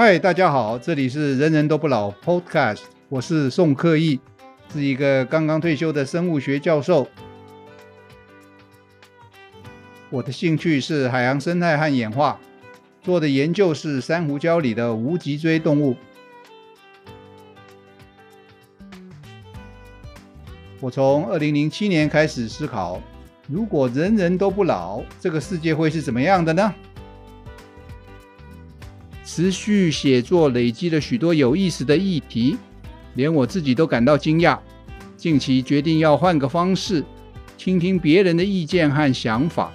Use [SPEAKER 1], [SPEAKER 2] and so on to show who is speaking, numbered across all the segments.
[SPEAKER 1] 嗨，大家好，这里是人人都不老 Podcast，我是宋克义，是一个刚刚退休的生物学教授。我的兴趣是海洋生态和演化，做的研究是珊瑚礁里的无脊椎动物。我从二零零七年开始思考，如果人人都不老，这个世界会是怎么样的呢？持续写作累积了许多有意思的议题，连我自己都感到惊讶。近期决定要换个方式，倾听别人的意见和想法。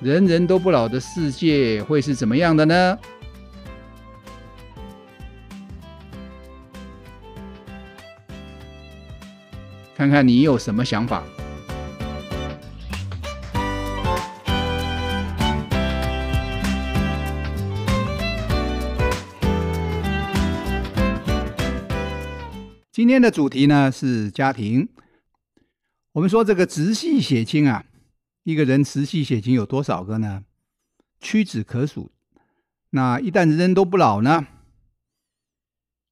[SPEAKER 1] 人人都不老的世界会是怎么样的呢？看看你有什么想法。今天的主题呢是家庭。我们说这个直系血亲啊，一个人直系血亲有多少个呢？屈指可数。那一旦人人都不老呢，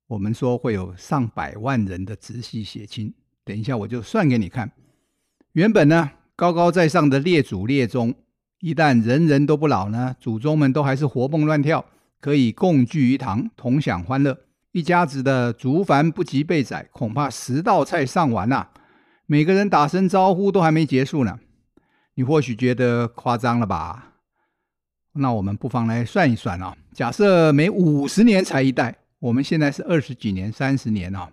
[SPEAKER 1] 我们说会有上百万人的直系血亲。等一下我就算给你看。原本呢高高在上的列祖列宗，一旦人人都不老呢，祖宗们都还是活蹦乱跳，可以共聚一堂，同享欢乐。一家子的族繁不及备载，恐怕十道菜上完呐、每个人打声招呼都还没结束呢。你或许觉得夸张了吧？那我们不妨来算一算啊。假设每五十年才一代，我们现在是二十几年、三十年啊，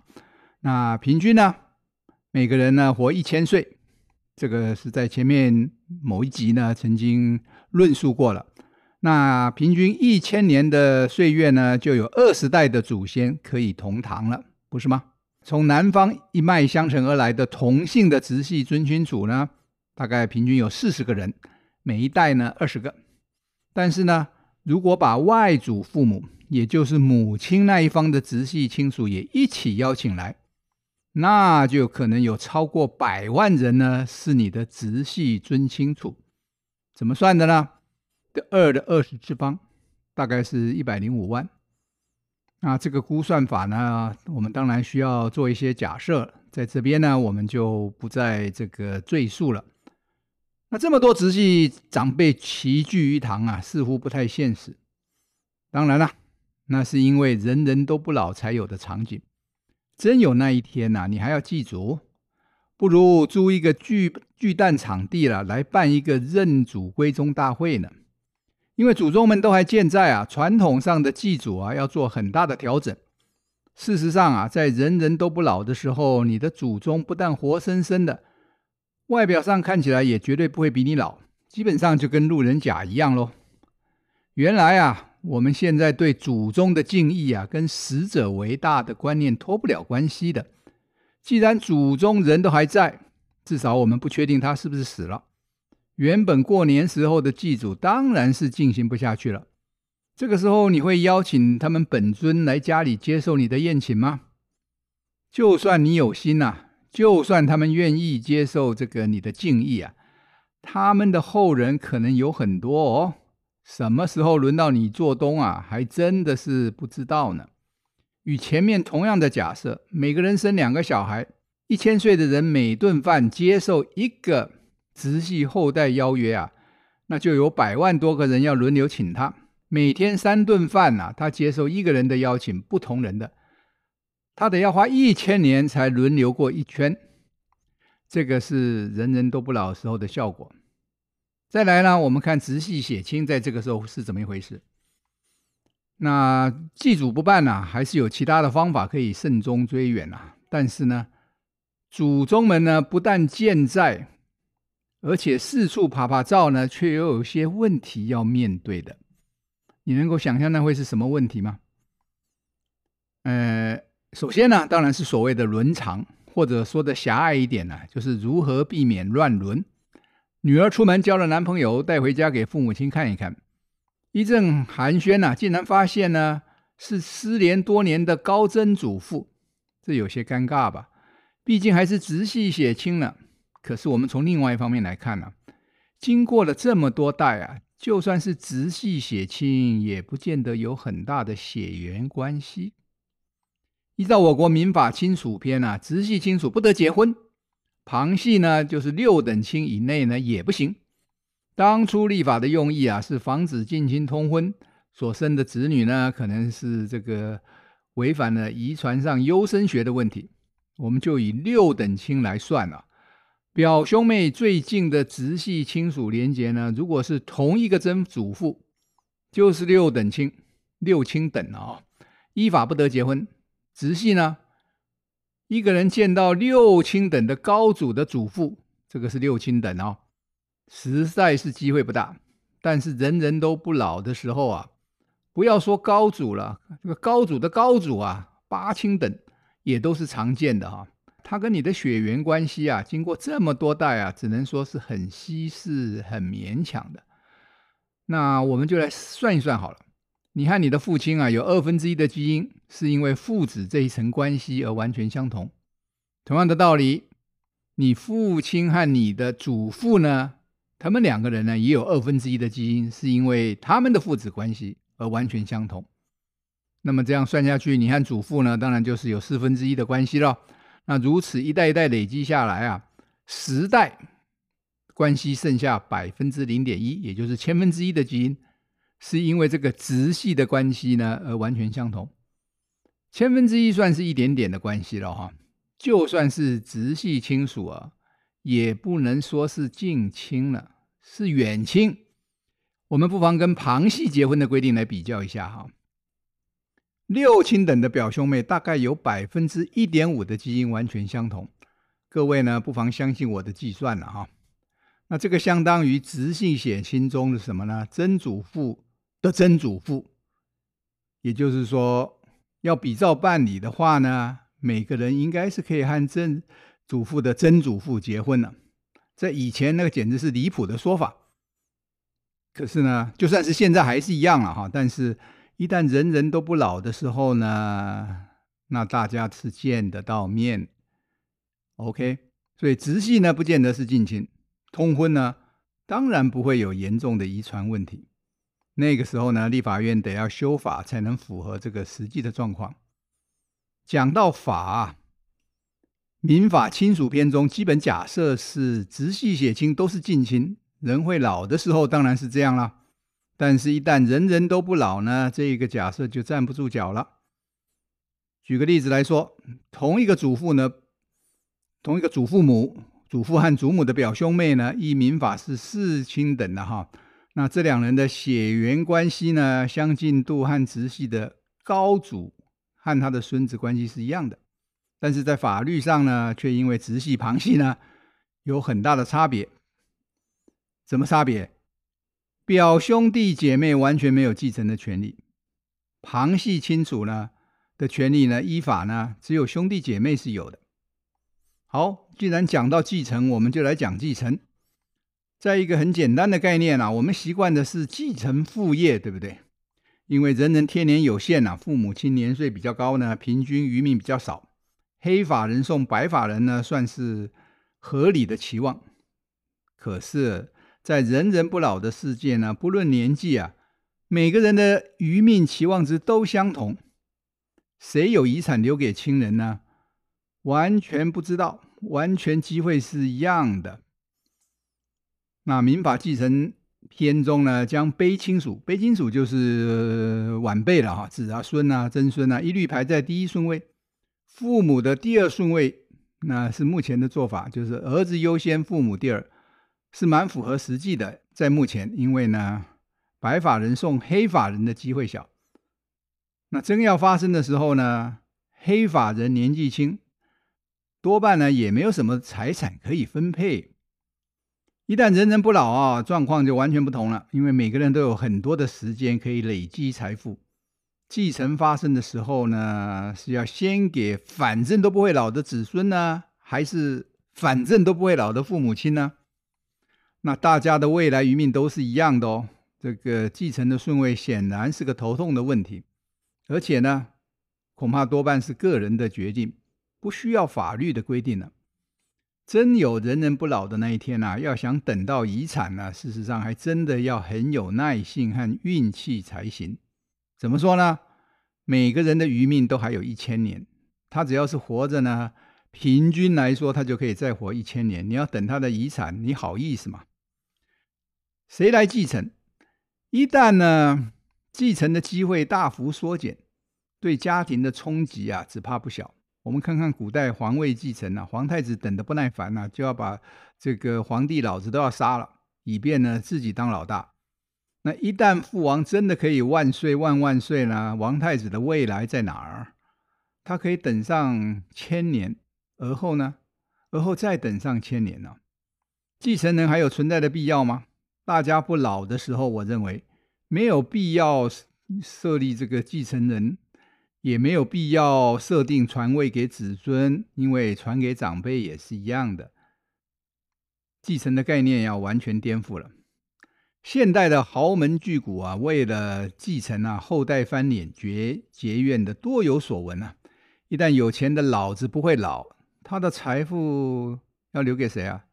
[SPEAKER 1] 那平均呢，每个人呢活一千岁，这个是在前面某一集呢曾经论述过了。那平均一千年的岁月呢，就有二十代的祖先可以同堂了，不是吗？从南方一脉相承而来的同姓的直系尊亲属呢，大概平均有四十个人，每一代呢二十个。但是呢，如果把外祖父母，也就是母亲那一方的直系亲属也一起邀请来，那就可能有超过百万人呢是你的直系尊亲属。怎么算的呢？二的二十次方，大概是一百零五万。那这个估算法呢，我们当然需要做一些假设，在这边呢，我们就不再这个赘述了。那这么多直系长辈齐聚一堂啊，似乎不太现实。当然了，那是因为人人都不老才有的场景。真有那一天呐、你还要祭祖，不如租一个巨巨蛋场地了，来办一个认祖归宗大会呢。因为祖宗们都还健在啊，传统上的祭祖啊要做很大的调整。事实上啊，在人人都不老的时候，你的祖宗不但活生生的，外表上看起来也绝对不会比你老，基本上就跟路人甲一样喽。原来啊，我们现在对祖宗的敬意啊，跟死者为大的观念脱不了关系的。既然祖宗人都还在，至少我们不确定他是不是死了。原本过年时候的祭祖当然是进行不下去了。这个时候你会邀请他们本尊来家里接受你的宴请吗？就算你有心呐、就算他们愿意接受这个你的敬意啊，他们的后人可能有很多哦。什么时候轮到你做东啊，还真的是不知道呢。与前面同样的假设，每个人生两个小孩，一千岁的人每顿饭接受一个。直系后代邀约啊，那就有百万多个人要轮流请他，每天三顿饭呐、啊，他接受一个人的邀请，不同人的，他得要花一千年才轮流过一圈，这个是人人都不老时候的效果。再来呢，我们看直系血亲在这个时候是怎么一回事？那祭祖不办呢、啊，还是有其他的方法可以慎终追远啊？但是呢，祖宗们呢，不但健在。而且四处爬爬照呢，却又有些问题要面对的。你能够想象那会是什么问题吗？呃，首先呢，当然是所谓的伦常，或者说的狭隘一点呢，就是如何避免乱伦。女儿出门交了男朋友，带回家给父母亲看一看，一阵寒暄呐，竟然发现呢是失联多年的高曾祖父，这有些尴尬吧？毕竟还是直系血亲呢。可是我们从另外一方面来看呢、经过了这么多代啊，就算是直系血亲，也不见得有很大的血缘关系。依照我国民法亲属篇啊，直系亲属不得结婚，旁系呢就是六等亲以内呢也不行。当初立法的用意啊，是防止近亲通婚所生的子女呢，可能是这个违反了遗传上优生学的问题。我们就以六等亲来算了，表兄妹最近的直系亲属连结呢，如果是同一个曾祖父，就是六等亲，六亲等啊、哦，依法不得结婚。直系呢，一个人见到六亲等的高祖的祖父，这个是六亲等哦。实在是机会不大，但是人人都不老的时候啊，不要说高祖了，这个高祖的高祖啊，八亲等也都是常见的哈。他跟你的血缘关系啊，经过这么多代啊，只能说是很稀释、很勉强的。那我们就来算一算好了，你和你的父亲啊，有二分之一的基因是因为父子这一层关系而完全相同。同样的道理，你父亲和你的祖父呢？他们两个人呢，也有二分之一的基因，是因为他们的父子关系而完全相同。那么这样算下去，你和祖父呢，当然就是有四分之一的关系了。那如此一代一代累积下来啊，十代关系剩下百分之零点一，也就是千分之一的基因，是因为这个直系的关系呢而完全相同。千分之一算是一点点的关系了哈，就算是直系亲属啊。也不能说是近亲了，是远亲。我们不妨跟旁系结婚的规定来比较一下哈。六亲等的表兄妹大概有百分之一点五的基因完全相同。各位呢，不妨相信我的计算了哈。那这个相当于直系血亲中的什么呢？曾祖父的曾祖父。也就是说，要比照办理的话呢，每个人应该是可以和曾。祖父的曾祖父结婚了，在以前那个简直是离谱的说法。可是呢，就算是现在还是一样了哈。但是，一旦人人都不老的时候呢，那大家是见得到面。OK，所以直系呢不见得是近亲，通婚呢当然不会有严重的遗传问题。那个时候呢，立法院得要修法才能符合这个实际的状况。讲到法啊。民法亲属篇中，基本假设是直系血亲都是近亲，人会老的时候当然是这样了。但是，一旦人人都不老呢，这个假设就站不住脚了。举个例子来说，同一个祖父呢，同一个祖父母、祖父和祖母的表兄妹呢，依民法是四亲等的哈。那这两人的血缘关系呢，相近度和直系的高祖和他的孙子关系是一样的。但是在法律上呢，却因为直系旁系呢有很大的差别。怎么差别？表兄弟姐妹完全没有继承的权利，旁系亲属呢的权利呢，依法呢只有兄弟姐妹是有的。好，既然讲到继承，我们就来讲继承。在一个很简单的概念啊，我们习惯的是继承父业，对不对？因为人人天年有限呐，父母亲年岁比较高呢，平均余命比较少。黑发人送白发人呢，算是合理的期望。可是，在人人不老的世界呢，不论年纪啊，每个人的余命期望值都相同。谁有遗产留给亲人呢？完全不知道，完全机会是一样的。那民法继承篇中呢，将卑亲属，卑亲属就是晚辈了哈，子啊、孙啊、曾孙啊，一律排在第一顺位。父母的第二顺位，那是目前的做法，就是儿子优先，父母第二，是蛮符合实际的。在目前，因为呢，白发人送黑发人的机会小。那真要发生的时候呢，黑发人年纪轻，多半呢也没有什么财产可以分配。一旦人人不老啊，状况就完全不同了，因为每个人都有很多的时间可以累积财富。继承发生的时候呢，是要先给反正都不会老的子孙呢，还是反正都不会老的父母亲呢？那大家的未来余命都是一样的哦。这个继承的顺位显然是个头痛的问题，而且呢，恐怕多半是个人的决定，不需要法律的规定了。真有人人不老的那一天啊，要想等到遗产呢，事实上还真的要很有耐性和运气才行。怎么说呢？每个人的余命都还有一千年，他只要是活着呢，平均来说他就可以再活一千年。你要等他的遗产，你好意思吗？谁来继承？一旦呢，继承的机会大幅缩减，对家庭的冲击啊，只怕不小。我们看看古代皇位继承啊，皇太子等得不耐烦啊，就要把这个皇帝老子都要杀了，以便呢自己当老大。那一旦父王真的可以万岁万万岁呢，王太子的未来在哪儿？他可以等上千年，而后呢？而后再等上千年呢？继承人还有存在的必要吗？大家不老的时候，我认为没有必要设立这个继承人，也没有必要设定传位给子孙，因为传给长辈也是一样的。继承的概念要完全颠覆了。现代的豪门巨贾啊，为了继承啊，后代翻脸结结怨的多有所闻啊。一旦有钱的老子不会老，他的财富要留给谁啊？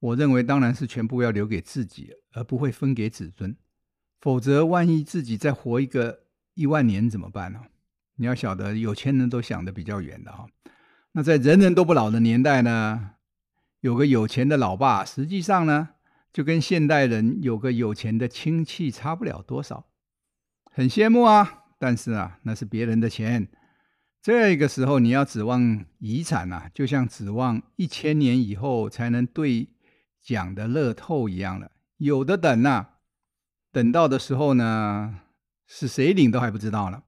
[SPEAKER 1] 我认为当然是全部要留给自己，而不会分给子孙。否则，万一自己再活一个一万年怎么办呢？你要晓得，有钱人都想得比较远的哈。那在人人都不老的年代呢，有个有钱的老爸，实际上呢，就跟现代人有个有钱的亲戚差不了多少。很羡慕啊，但是啊，那是别人的钱。这个时候你要指望遗产啊，就像指望一千年以后才能对。讲的乐透一样了，有的等呐、等到的时候呢，是谁领都还不知道呢。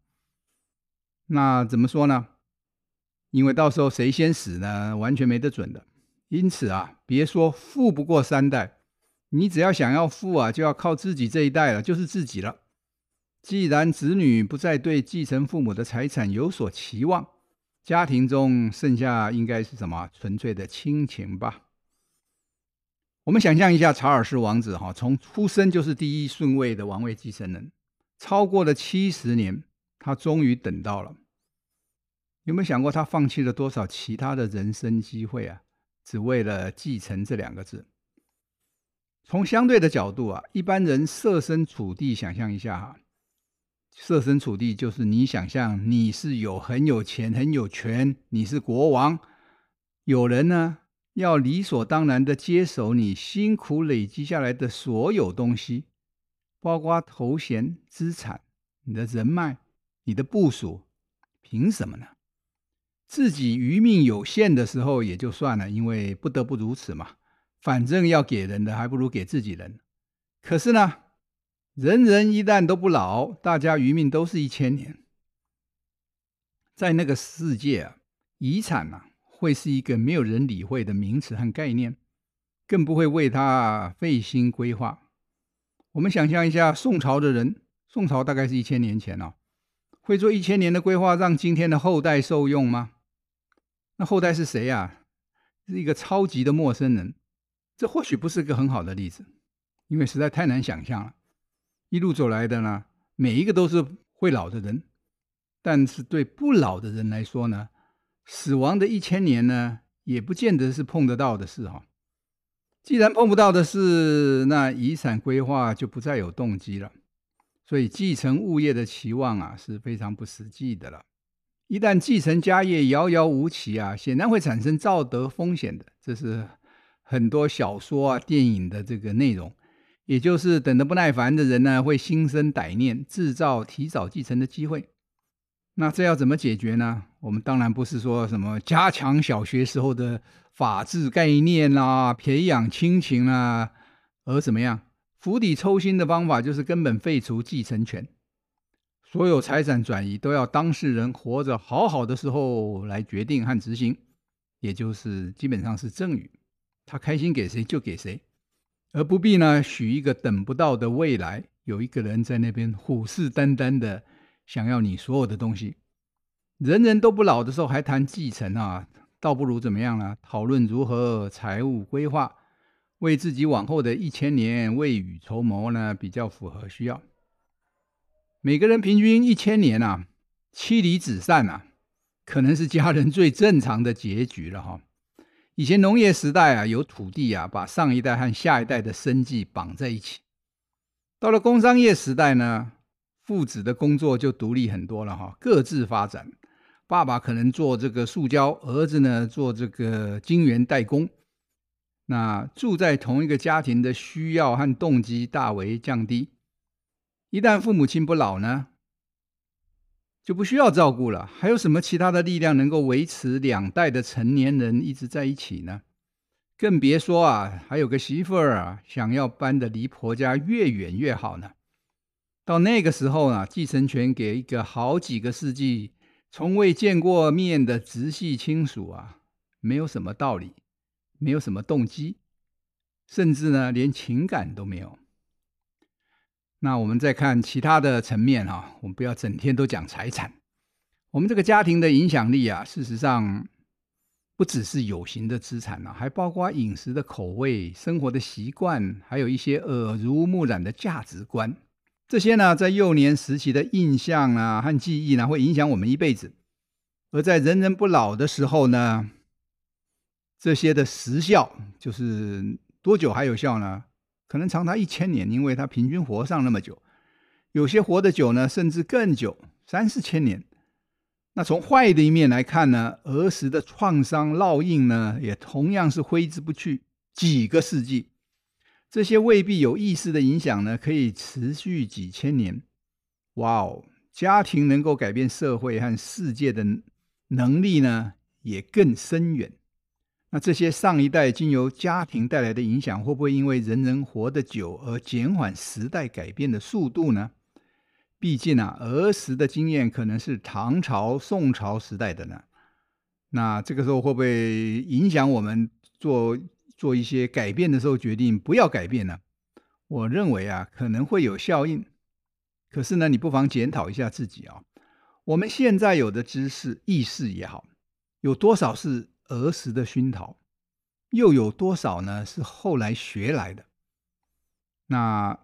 [SPEAKER 1] 那怎么说呢？因为到时候谁先死呢，完全没得准的。因此啊，别说富不过三代，你只要想要富啊，就要靠自己这一代了，就是自己了。既然子女不再对继承父母的财产有所期望，家庭中剩下应该是什么？纯粹的亲情吧。我们想象一下，查尔斯王子哈，从出生就是第一顺位的王位继承人，超过了七十年，他终于等到了。有没有想过，他放弃了多少其他的人生机会啊？只为了继承这两个字。从相对的角度啊，一般人设身处地想象一下哈，设身处地就是你想象你是有很有钱、很有权，你是国王，有人呢？要理所当然的接手你辛苦累积下来的所有东西，包括头衔、资产、你的人脉、你的部署，凭什么呢？自己余命有限的时候也就算了，因为不得不如此嘛。反正要给人的，还不如给自己人。可是呢，人人一旦都不老，大家余命都是一千年，在那个世界啊，遗产啊。会是一个没有人理会的名词和概念，更不会为他费心规划。我们想象一下，宋朝的人，宋朝大概是一千年前哦，会做一千年的规划，让今天的后代受用吗？那后代是谁呀？是一个超级的陌生人。这或许不是个很好的例子，因为实在太难想象了。一路走来的呢，每一个都是会老的人，但是对不老的人来说呢？死亡的一千年呢，也不见得是碰得到的事哈。既然碰不到的事，那遗产规划就不再有动机了。所以继承物业的期望啊，是非常不实际的了。一旦继承家业遥遥无期啊，显然会产生道德风险的。这是很多小说啊、电影的这个内容。也就是等得不耐烦的人呢，会心生歹念，制造提早继承的机会。那这要怎么解决呢？我们当然不是说什么加强小学时候的法治概念啦，培养亲情啦，而怎么样釜底抽薪的方法就是根本废除继承权，所有财产转移都要当事人活着好好的时候来决定和执行，也就是基本上是赠与，他开心给谁就给谁，而不必呢许一个等不到的未来，有一个人在那边虎视眈眈的。想要你所有的东西，人人都不老的时候还谈继承啊，倒不如怎么样呢？讨论如何财务规划，为自己往后的一千年未雨绸缪呢，比较符合需要。每个人平均一千年啊，妻离子散啊，可能是家人最正常的结局了哈。以前农业时代啊，有土地啊，把上一代和下一代的生计绑在一起。到了工商业时代呢，父子的工作就独立很多了哈，各自发展。爸爸可能做这个塑胶，儿子呢做这个晶圆代工。那住在同一个家庭的需要和动机大为降低。一旦父母亲不老呢，就不需要照顾了。还有什么其他的力量能够维持两代的成年人一直在一起呢？更别说啊，还有个媳妇儿啊，想要搬的离婆家越远越好呢。到那个时候啊，继承权给一个好几个世纪从未见过面的直系亲属啊，没有什么道理，没有什么动机，甚至呢，连情感都没有。那我们再看其他的层面哈，我们不要整天都讲财产。我们这个家庭的影响力啊，事实上。不只是有形的资产呢，还包括饮食的口味、生活的习惯，还有一些耳濡目染的价值观。这些呢，在幼年时期的印象啊和记忆呢，会影响我们一辈子。而在人人不老的时候呢，这些的时效就是多久还有效呢？可能长达一千年，因为它平均活上那么久。有些活得久呢，甚至更久，三四千年。那从坏的一面来看呢，儿时的创伤烙印呢，也同样是挥之不去，几个世纪。这些未必有意识的影响呢，可以持续几千年。哇哦，家庭能够改变社会和世界的能力呢，也更深远。那这些上一代经由家庭带来的影响，会不会因为人人活得久而减缓时代改变的速度呢？毕竟啊，儿时的经验可能是唐朝、宋朝时代的呢。那这个时候会不会影响我们做做一些改变的时候决定不要改变呢？我认为啊，可能会有效应。可是呢，你不妨检讨一下自己啊。我们现在有的知识、意识也好，有多少是儿时的熏陶，又有多少呢是后来学来的？那。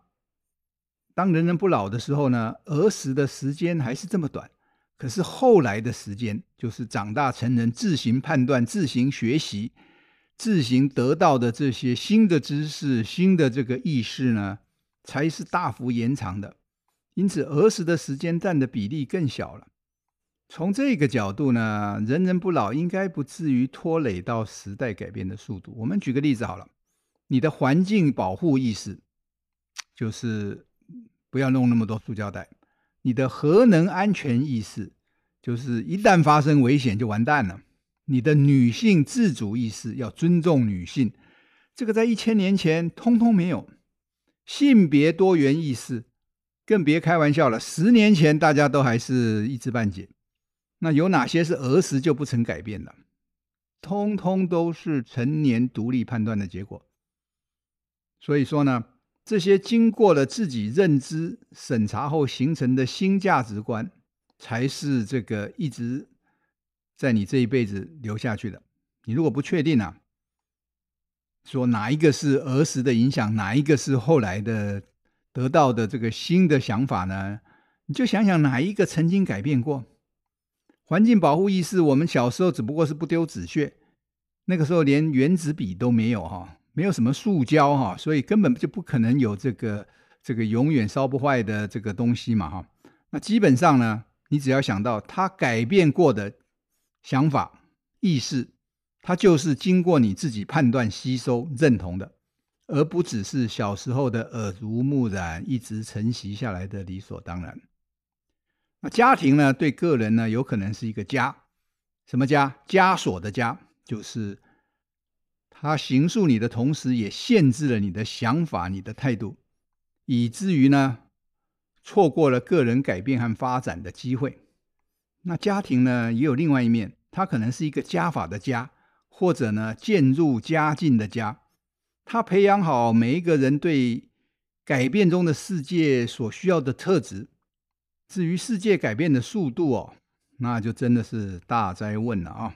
[SPEAKER 1] 当人人不老的时候呢，儿时的时间还是这么短，可是后来的时间，就是长大成人、自行判断、自行学习、自行得到的这些新的知识、新的这个意识呢，才是大幅延长的。因此，儿时的时间占的比例更小了。从这个角度呢，人人不老应该不至于拖累到时代改变的速度。我们举个例子好了，你的环境保护意识，就是。不要弄那么多塑胶袋。你的核能安全意识，就是一旦发生危险就完蛋了。你的女性自主意识，要尊重女性，这个在一千年前通通没有。性别多元意识，更别开玩笑了。十年前大家都还是一知半解。那有哪些是儿时就不曾改变的？通通都是成年独立判断的结果。所以说呢。这些经过了自己认知审查后形成的新价值观，才是这个一直在你这一辈子留下去的。你如果不确定啊，说哪一个是儿时的影响，哪一个是后来的得到的这个新的想法呢？你就想想哪一个曾经改变过。环境保护意识，我们小时候只不过是不丢纸屑，那个时候连原子笔都没有哈。没有什么塑胶哈，所以根本就不可能有这个这个永远烧不坏的这个东西嘛哈。那基本上呢，你只要想到它改变过的想法意识，它就是经过你自己判断、吸收、认同的，而不只是小时候的耳濡目染一直承袭下来的理所当然。那家庭呢，对个人呢，有可能是一个枷，什么枷？枷锁的枷，就是。它形塑你的同时，也限制了你的想法、你的态度，以至于呢，错过了个人改变和发展的机会。那家庭呢，也有另外一面，它可能是一个加法的加，或者呢，渐入佳境的家。它培养好每一个人对改变中的世界所需要的特质。至于世界改变的速度哦，那就真的是大哉问了啊！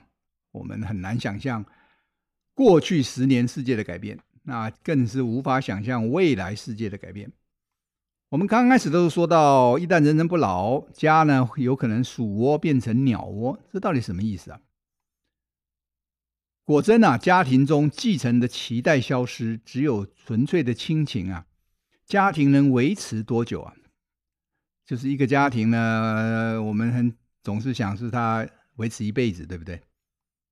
[SPEAKER 1] 我们很难想象。过去十年世界的改变，那更是无法想象未来世界的改变。我们刚开始都是说到，一旦人人不老，家呢有可能鼠窝变成鸟窝，这到底什么意思啊？果真啊，家庭中继承的脐带消失，只有纯粹的亲情啊，家庭能维持多久啊？就是一个家庭呢，我们很总是想是他维持一辈子，对不对？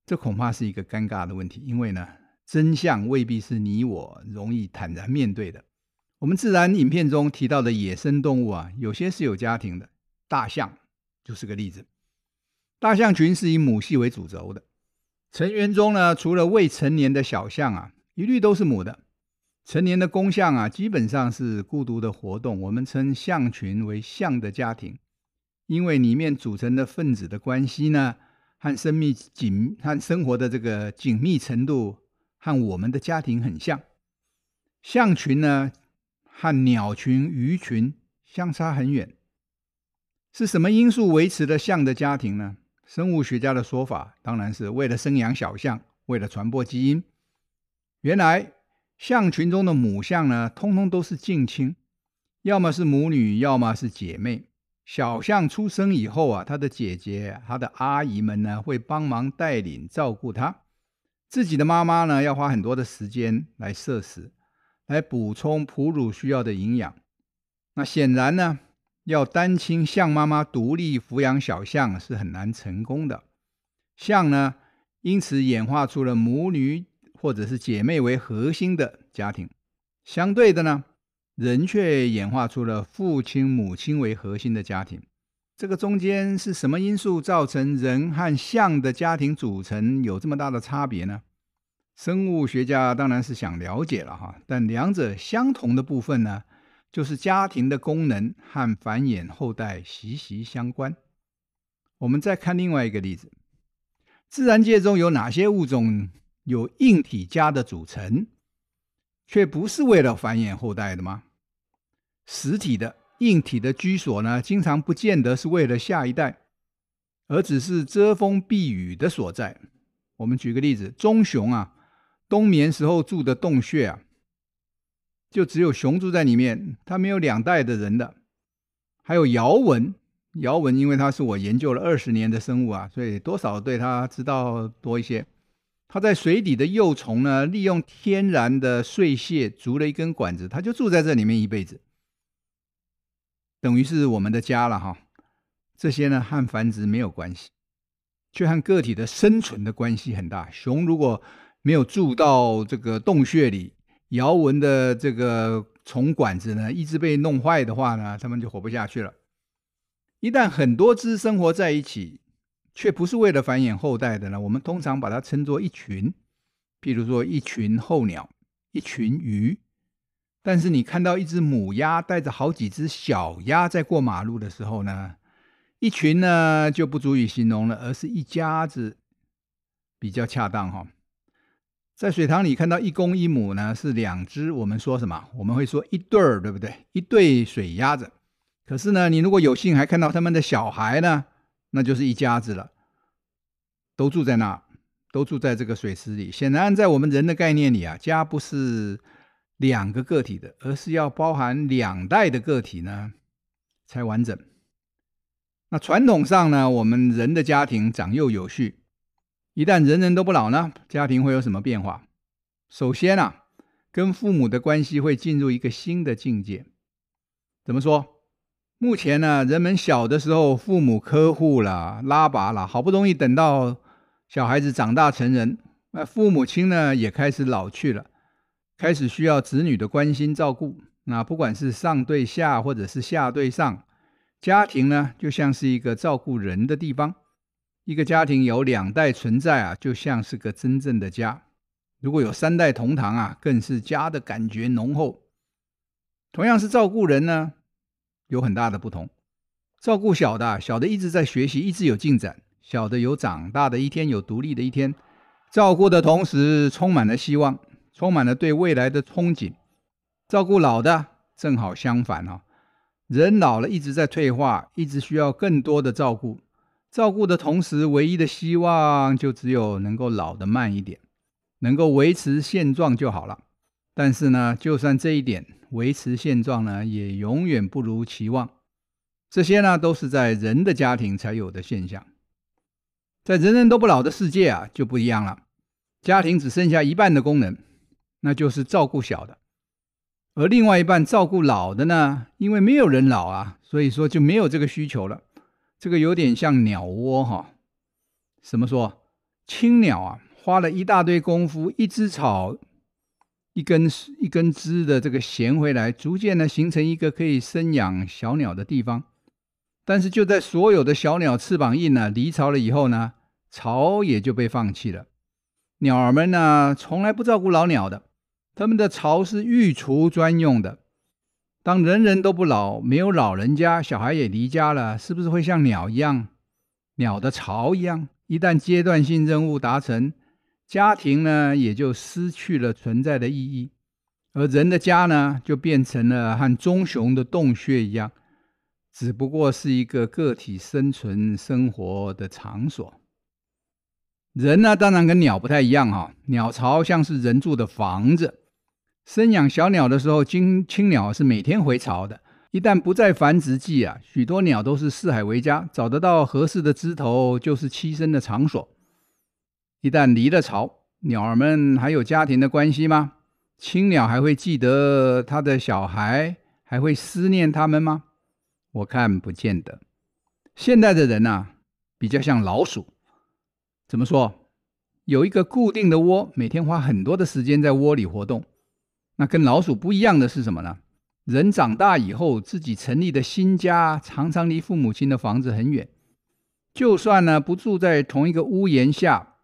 [SPEAKER 1] 这恐怕是一个尴尬的问题，因为呢，真相未必是你我容易坦然面对的。我们自然影片中提到的野生动物啊，有些是有家庭的，大象就是个例子。大象群是以母系为主轴的。成员中呢，除了未成年的小象啊，一律都是母的。成年的公象啊，基本上是孤独的活动。我们称象群为象的家庭，因为里面组成的分子的关系呢，和生命紧和生活的这个紧密程度，和我们的家庭很像。象群呢，和鸟群、鱼群相差很远。是什么因素维持了象的家庭呢？生物学家的说法当然是为了生养小象，为了传播基因。原来象群中的母象呢，通通都是近亲，要么是母女，要么是姐妹。小象出生以后啊，它的姐姐、它的阿姨们呢，会帮忙带领照顾它。自己的妈妈呢，要花很多的时间来摄食，来补充哺乳需要的营养。那显然呢，要单亲象妈妈独立抚养小象是很难成功的，象呢，因此演化出了母女或者是姐妹为核心的家庭。相对的呢，人却演化出了父亲母亲为核心的家庭。这个中间是什么因素造成人和象的家庭组成有这么大的差别呢？生物学家当然是想了解了哈，但两者相同的部分呢？就是家庭的功能和繁衍后代息息相关。我们再看另外一个例子：自然界中有哪些物种有硬体家的组成，却不是为了繁衍后代的吗？实体的硬体的居所呢，经常不见得是为了下一代，而只是遮风避雨的所在。我们举个例子：棕熊啊，冬眠时候住的洞穴啊。就只有熊住在里面，它没有两代的人的。还有姚文，姚文因为他是我研究了二十年的生物啊，所以多少对他知道多一些。他在水底的幼虫呢，利用天然的碎屑筑了一根管子，他就住在这里面一辈子，等于是我们的家了哈。这些呢和繁殖没有关系，却和个体的生存的关系很大。熊如果没有住到这个洞穴里，姚文的这个虫管子呢，一直被弄坏的话呢，他们就活不下去了。一旦很多只生活在一起，却不是为了繁衍后代的呢，我们通常把它称作一群。譬如说，一群候鸟，一群鱼。但是你看到一只母鸭带着好几只小鸭在过马路的时候呢，一群呢就不足以形容了，而是一家子比较恰当哈。在水塘里看到一公一母呢，是两只。我们说什么？我们会说一对儿，对不对？一对水鸭子。可是呢，你如果有幸还看到他们的小孩呢，那就是一家子了，都住在那，都住在这个水池里。显然，在我们人的概念里啊，家不是两个个体的，而是要包含两代的个体呢，才完整。那传统上呢，我们人的家庭长幼有序。一旦人人都不老呢，家庭会有什么变化？首先啊，跟父母的关系会进入一个新的境界。怎么说？目前呢，人们小的时候，父母呵护了、拉拔了，好不容易等到小孩子长大成人，那父母亲呢也开始老去了，开始需要子女的关心照顾。那不管是上对下，或者是下对上，家庭呢就像是一个照顾人的地方。一个家庭有两代存在啊，就像是个真正的家。如果有三代同堂啊，更是家的感觉浓厚。同样是照顾人呢，有很大的不同。照顾小的，小的一直在学习，一直有进展；小的有长大的一天，有独立的一天。照顾的同时，充满了希望，充满了对未来的憧憬。照顾老的，正好相反啊，人老了，一直在退化，一直需要更多的照顾。照顾的同时，唯一的希望就只有能够老得慢一点，能够维持现状就好了。但是呢，就算这一点维持现状呢，也永远不如期望。这些呢，都是在人的家庭才有的现象。在人人都不老的世界啊，就不一样了。家庭只剩下一半的功能，那就是照顾小的，而另外一半照顾老的呢，因为没有人老啊，所以说就没有这个需求了。这个有点像鸟窝哈。怎么说？青鸟啊，花了一大堆功夫，一只草、一根一根枝的这个衔回来，逐渐呢形成一个可以生养小鸟的地方。但是就在所有的小鸟翅膀硬了、离巢了以后呢，巢也就被放弃了。鸟儿们呢，从来不照顾老鸟的，他们的巢是御厨专用的。当人人都不老，没有老人家，小孩也离家了，是不是会像鸟一样，鸟的巢一样？一旦阶段性任务达成，家庭呢也就失去了存在的意义，而人的家呢就变成了和棕熊的洞穴一样，只不过是一个个体生存生活的场所。人呢当然跟鸟不太一样哈，鸟巢像是人住的房子。生养小鸟的时候，青青鸟是每天回巢的。一旦不在繁殖季啊，许多鸟都是四海为家，找得到合适的枝头就是栖身的场所。一旦离了巢，鸟儿们还有家庭的关系吗？青鸟还会记得它的小孩，还会思念他们吗？我看不见得。现代的人呐、比较像老鼠。怎么说？有一个固定的窝，每天花很多的时间在窝里活动。那跟老鼠不一样的是什么呢？人长大以后，自己成立的新家常常离父母亲的房子很远。就算呢不住在同一个屋檐下，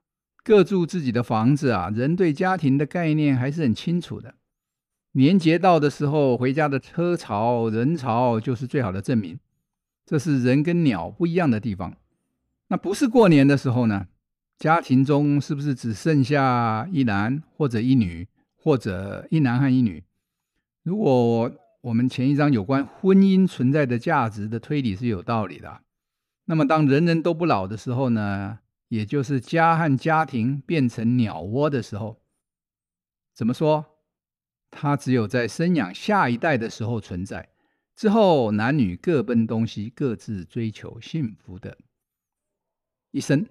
[SPEAKER 1] 各住自己的房子啊，人对家庭的概念还是很清楚的。年节到的时候，回家的车潮人潮就是最好的证明。这是人跟鸟不一样的地方。那不是过年的时候呢？家庭中是不是只剩下一男或者一女？或者一男和一女，如果我们前一章有关婚姻存在的价值的推理是有道理的，那么当人人都不老的时候呢，也就是家和家庭变成鸟窝的时候，怎么说？它只有在生养下一代的时候存在，之后男女各奔东西，各自追求幸福的一生。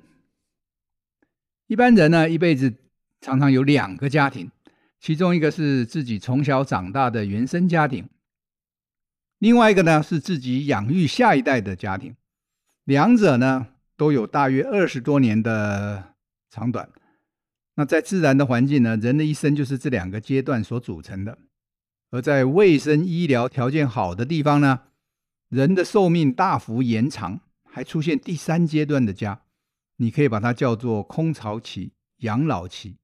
[SPEAKER 1] 一般人呢，一辈子常常有两个家庭。其中一个是自己从小长大的原生家庭，另外一个呢是自己养育下一代的家庭，两者呢都有大约二十多年的长短。那在自然的环境呢，人的一生就是这两个阶段所组成的；而在卫生医疗条件好的地方呢，人的寿命大幅延长，还出现第三阶段的家，你可以把它叫做空巢期、养老期。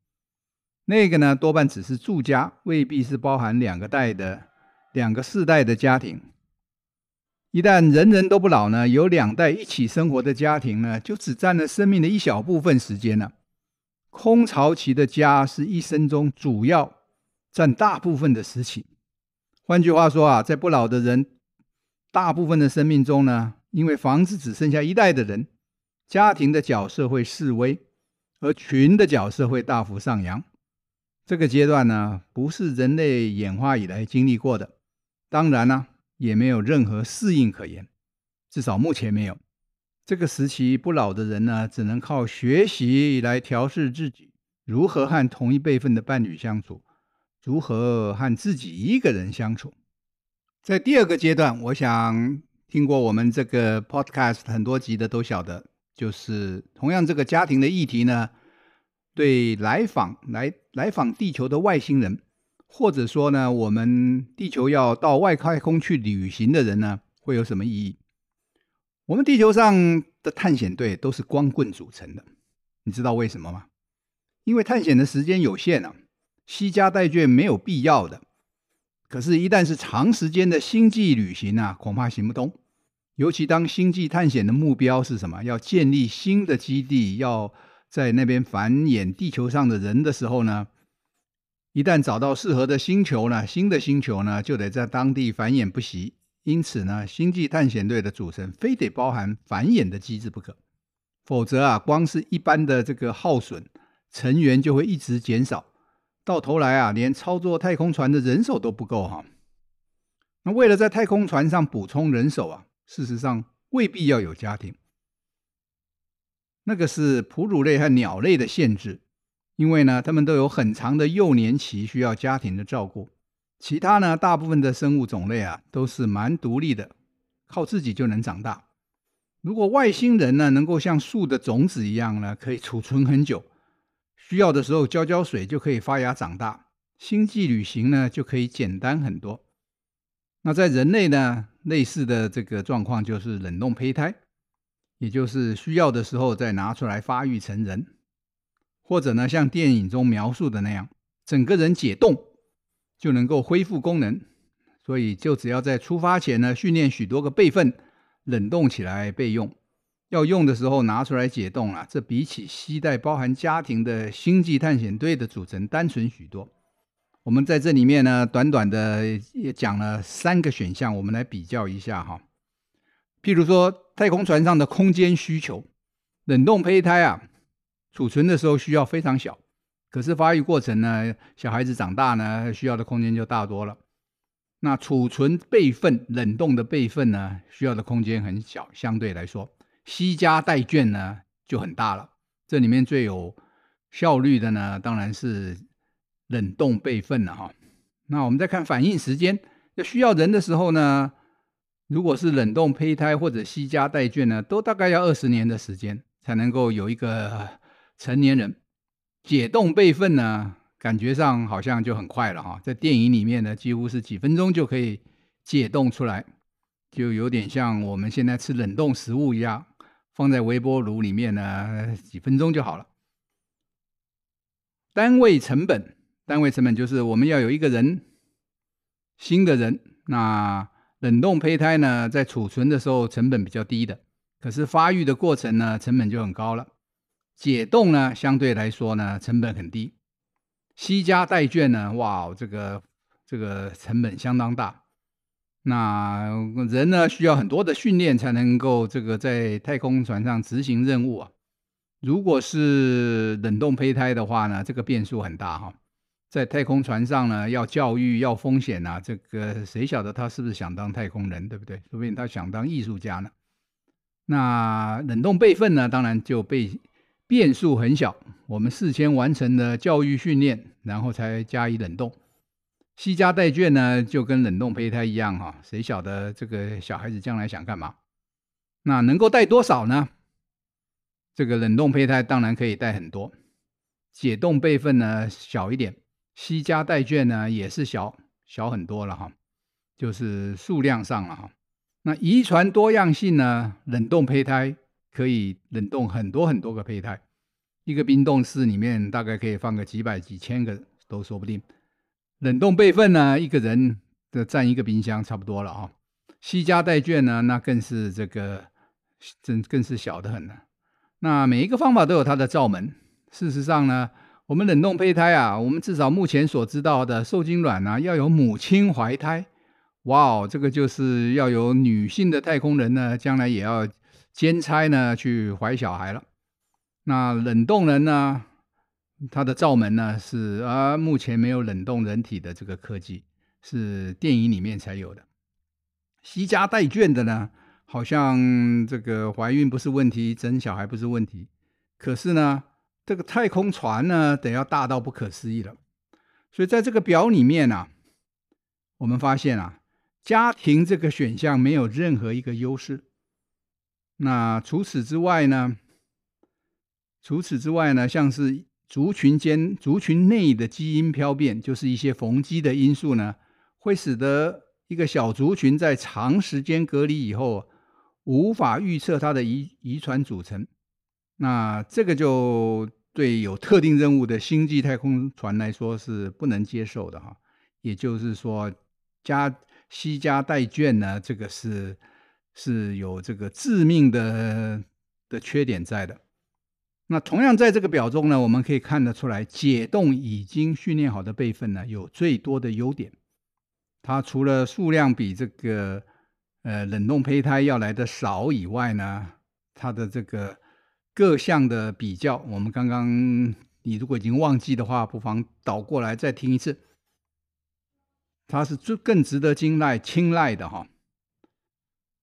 [SPEAKER 1] 那个呢，多半只是住家，未必是包含两个代的、两个世代的家庭。一旦人人都不老呢，有两代一起生活的家庭呢，就只占了生命的一小部分时间了。空巢期的家是一生中主要占大部分的时期。换句话说啊，在不老的人大部分的生命中呢，因为房子只剩下一代的人，家庭的角色会式微，而群的角色会大幅上扬。这个阶段呢，不是人类演化以来经历过的，当然呢，也没有任何适应可言，至少目前没有。这个时期不老的人呢，只能靠学习来调试自己，如何和同一辈分的伴侣相处，如何和自己一个人相处。在第二个阶段，我想听过我们这个 podcast 很多集的都晓得，就是同样这个家庭的议题呢。对来访来来访地球的外星人，或者说呢，我们地球要到外太空去旅行的人呢，会有什么意义？我们地球上的探险队都是光棍组成的，你知道为什么吗？因为探险的时间有限啊，携家带眷没有必要的。可是，一旦是长时间的星际旅行啊，恐怕行不通。尤其当星际探险的目标是什么？要建立新的基地，要。在那边繁衍地球上的人的时候呢，一旦找到适合的星球呢，新的星球呢，就得在当地繁衍不息。因此呢，星际探险队的组成非得包含繁衍的机制不可，否则啊，光是一般的这个耗损，成员就会一直减少，到头来啊，连操作太空船的人手都不够哈。那为了在太空船上补充人手啊，事实上未必要有家庭。那个是哺乳类和鸟类的限制，因为呢，它们都有很长的幼年期需要家庭的照顾。其他呢，大部分的生物种类啊，都是蛮独立的，靠自己就能长大。如果外星人呢，能够像树的种子一样呢，可以储存很久，需要的时候浇浇水就可以发芽长大，星际旅行呢就可以简单很多。那在人类呢，类似的这个状况就是冷冻胚胎，也就是需要的时候再拿出来发育成人，或者呢，像电影中描述的那样，整个人解冻。就能够恢复功能，所以就只要在出发前呢，训练许多个备份，冷冻起来备用，要用的时候拿出来解冻啊。这比起携带包含家庭的星际探险队的组成单纯许多。我们在这里面呢，短短的也讲了三个选项，我们来比较一下哈。譬如说，太空船上的空间需求，冷冻胚胎啊，储存的时候需要非常小。可是发育过程呢，小孩子长大呢，需要的空间就大多了。那储存备份冷冻的备份呢，需要的空间很小，相对来说，西家带卷呢就很大了。这里面最有效率的呢，当然是冷冻备份了哈。那我们再看反应时间，要需要人的时候呢，如果是冷冻胚胎或者携家带卷呢，都大概要二十年的时间才能够有一个成年人。解冻备份呢，感觉上好像就很快了哈，在电影里面呢，几乎是几分钟就可以解冻出来，就有点像我们现在吃冷冻食物一样，放在微波炉里面呢，几分钟就好了。单位成本，单位成本就是我们要有一个人，新的人，那冷冻胚胎呢，在储存的时候成本比较低的，可是发育的过程呢，成本就很高了。解冻呢，相对来说呢，成本很低。携家带眷呢，哇，这个这个成本相当大。那人呢，需要很多的训练才能够这个在太空船上执行任务啊。如果是冷冻胚胎的话呢，这个变数很大哈。在太空船上呢，要教育要风险啊，这个谁晓得他是不是想当太空人，对不对？说不定他想当艺术家呢。那冷冻备份呢，当然就被。变数很小，我们事先完成了教育训练，然后才加以冷冻。西家带眷呢，就跟冷冻胚胎一样哈，谁晓得这个小孩子将来想干嘛？那能够带多少呢？这个冷冻胚胎当然可以带很多，解冻备份呢小一点，携家带眷呢也是小小很多了哈，就是数量上了哈。那遗传多样性呢，冷冻胚胎。可以冷冻很多很多个胚胎，一个冰冻室里面大概可以放个几百几千个都说不定。冷冻备份呢，一个人的占一个冰箱差不多了啊。携家带眷呢，那更是这个真更是小得很了。那每一个方法都有它的罩门。事实上呢，我们冷冻胚胎啊，我们至少目前所知道的受精卵呢，要有母亲怀胎。哇哦，这个就是要有女性的太空人呢，将来也要。兼差呢，去怀小孩了。那冷冻人呢，他的罩门呢是啊，目前没有冷冻人体的这个科技，是电影里面才有的。携家带眷的呢，好像这个怀孕不是问题，生小孩不是问题。可是呢，这个太空船呢，得要大到不可思议了。所以在这个表里面呢，我们发现啊，家庭这个选项没有任何一个优势。那除此之外呢？除此之外呢，像是族群间、族群内的基因飘变，就是一些逢基的因素呢，会使得一个小族群在长时间隔离以后，无法预测它的遗遗传组成。那这个就对有特定任务的星际太空船来说是不能接受的哈。也就是说，加西加带眷呢，这个是。是有这个致命的的缺点在的。那同样在这个表中呢，我们可以看得出来，解冻已经训练好的备份呢，有最多的优点。它除了数量比这个呃冷冻胚胎要来的少以外呢，它的这个各项的比较，我们刚刚你如果已经忘记的话，不妨倒过来再听一次。它是最更值得青睐青睐的哈。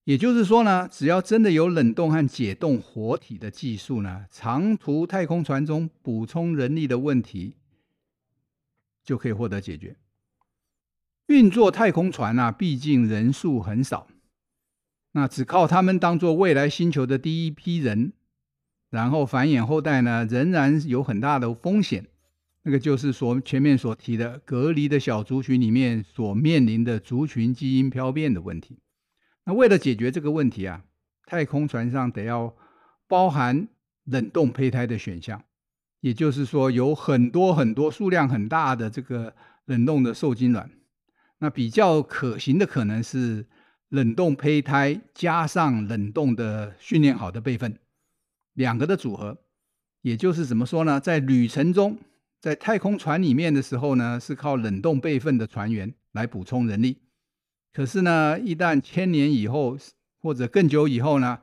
[SPEAKER 1] 也就是说呢，只要真的有冷冻和解冻活体的技术呢，长途太空船中补充人力的问题就可以获得解决。运作太空船啊，毕竟人数很少，那只靠他们当做未来星球的第一批人，然后繁衍后代呢，仍然有很大的风险。那个就是说前面所提的隔离的小族群里面所面临的族群基因漂变的问题。那为了解决这个问题啊，太空船上得要包含冷冻胚胎的选项，也就是说有很多很多数量很大的这个冷冻的受精卵。那比较可行的可能是冷冻胚胎加上冷冻的训练好的备份，两个的组合。也就是怎么说呢？在旅程中，在太空船里面的时候呢，是靠冷冻备份的船员来补充人力。可是呢，一旦千年以后或者更久以后呢，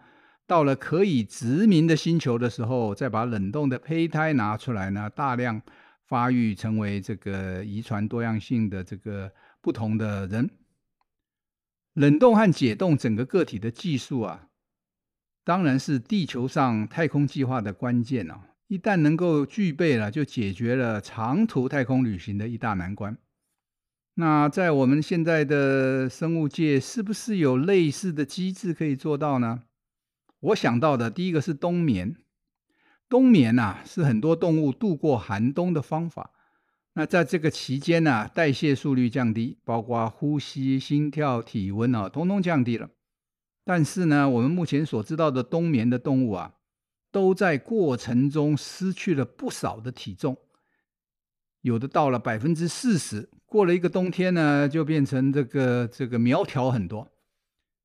[SPEAKER 1] 到了可以殖民的星球的时候，再把冷冻的胚胎拿出来呢，大量发育成为这个遗传多样性的这个不同的人。冷冻和解冻整个个体的技术啊，当然是地球上太空计划的关键啊。一旦能够具备了，就解决了长途太空旅行的一大难关。那在我们现在的生物界，是不是有类似的机制可以做到呢？我想到的第一个是冬眠。冬眠啊，是很多动物度过寒冬的方法。那在这个期间呢，代谢速率降低，包括呼吸、心跳、体温啊，通通降低了。但是呢，我们目前所知道的冬眠的动物啊，都在过程中失去了不少的体重。有的到了百分之四十，过了一个冬天呢，就变成这个这个苗条很多。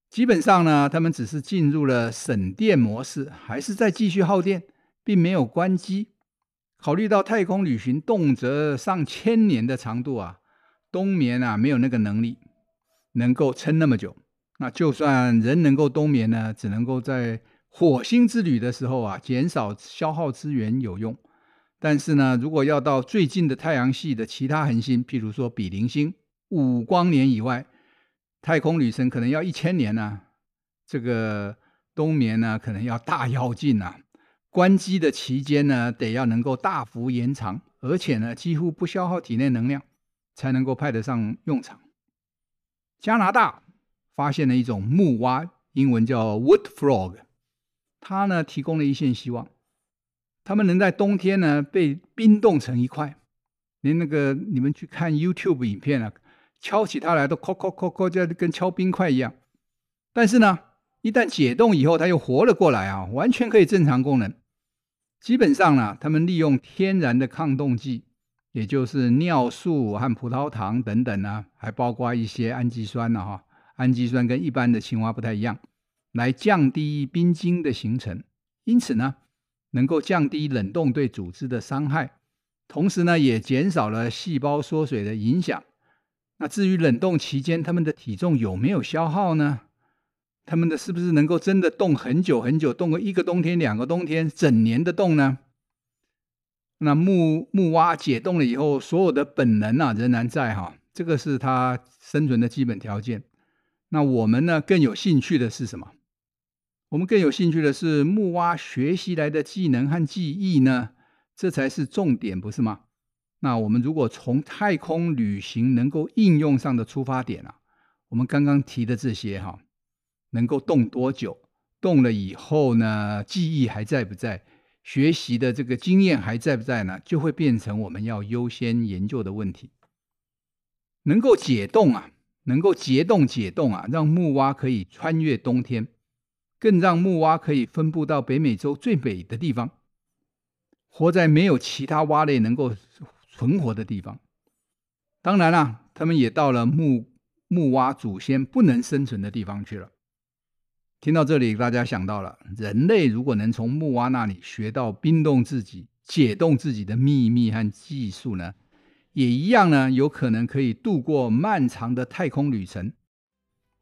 [SPEAKER 1] 基本上呢，他们只是进入了省电模式，还是在继续耗电，并没有关机。考虑到太空旅行动辄上千年的长度啊，冬眠啊没有那个能力能够撑那么久。那就算人能够冬眠呢，只能够在火星之旅的时候啊，减少消耗资源有用。但是呢，如果要到最近的太阳系的其他恒星，譬如说比邻星五光年以外，太空旅程可能要一千年呢、啊。这个冬眠呢，可能要大跃进啊。关机的期间呢，得要能够大幅延长，而且呢，几乎不消耗体内能量，才能够派得上用场。加拿大发现了一种木蛙，英文叫 wood frog，它呢提供了一线希望。他们能在冬天呢被冰冻成一块，连那个你们去看 YouTube 影片啊，敲起它来都敲敲敲敲，就跟敲冰块一样。但是呢，一旦解冻以后，它又活了过来啊，完全可以正常功能。基本上呢，他们利用天然的抗冻剂，也就是尿素和葡萄糖等等呢，还包括一些氨基酸呢，哈，氨基酸跟一般的青蛙不太一样，来降低冰晶的形成。因此呢。能够降低冷冻对组织的伤害，同时呢，也减少了细胞缩水的影响。那至于冷冻期间他们的体重有没有消耗呢？他们的是不是能够真的冻很久很久，冻个一个冬天、两个冬天、整年的冻呢？那木木蛙解冻了以后，所有的本能啊仍然在哈，这个是它生存的基本条件。那我们呢更有兴趣的是什么？我们更有兴趣的是木蛙学习来的技能和记忆呢，这才是重点，不是吗？那我们如果从太空旅行能够应用上的出发点啊，我们刚刚提的这些哈，能够冻多久？冻了以后呢，记忆还在不在？学习的这个经验还在不在呢？就会变成我们要优先研究的问题。能够解冻啊，能够解冻解冻啊，让木蛙可以穿越冬天。更让木蛙可以分布到北美洲最北的地方，活在没有其他蛙类能够存活的地方。当然啦，他们也到了木木蛙祖先不能生存的地方去了。听到这里，大家想到了，人类如果能从木蛙那里学到冰冻自己、解冻自己的秘密和技术呢，也一样呢，有可能可以度过漫长的太空旅程。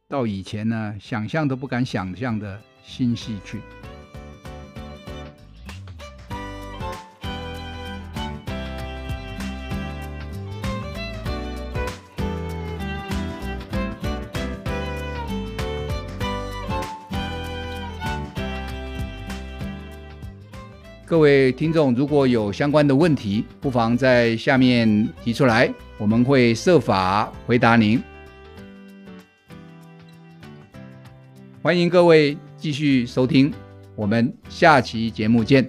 [SPEAKER 1] 到以前呢，想象都不敢想象的星系去。各位听众如果有相关的问题，不妨在下面提出来，我们会设法回答您。欢迎各位继续收听，我们下期节目见。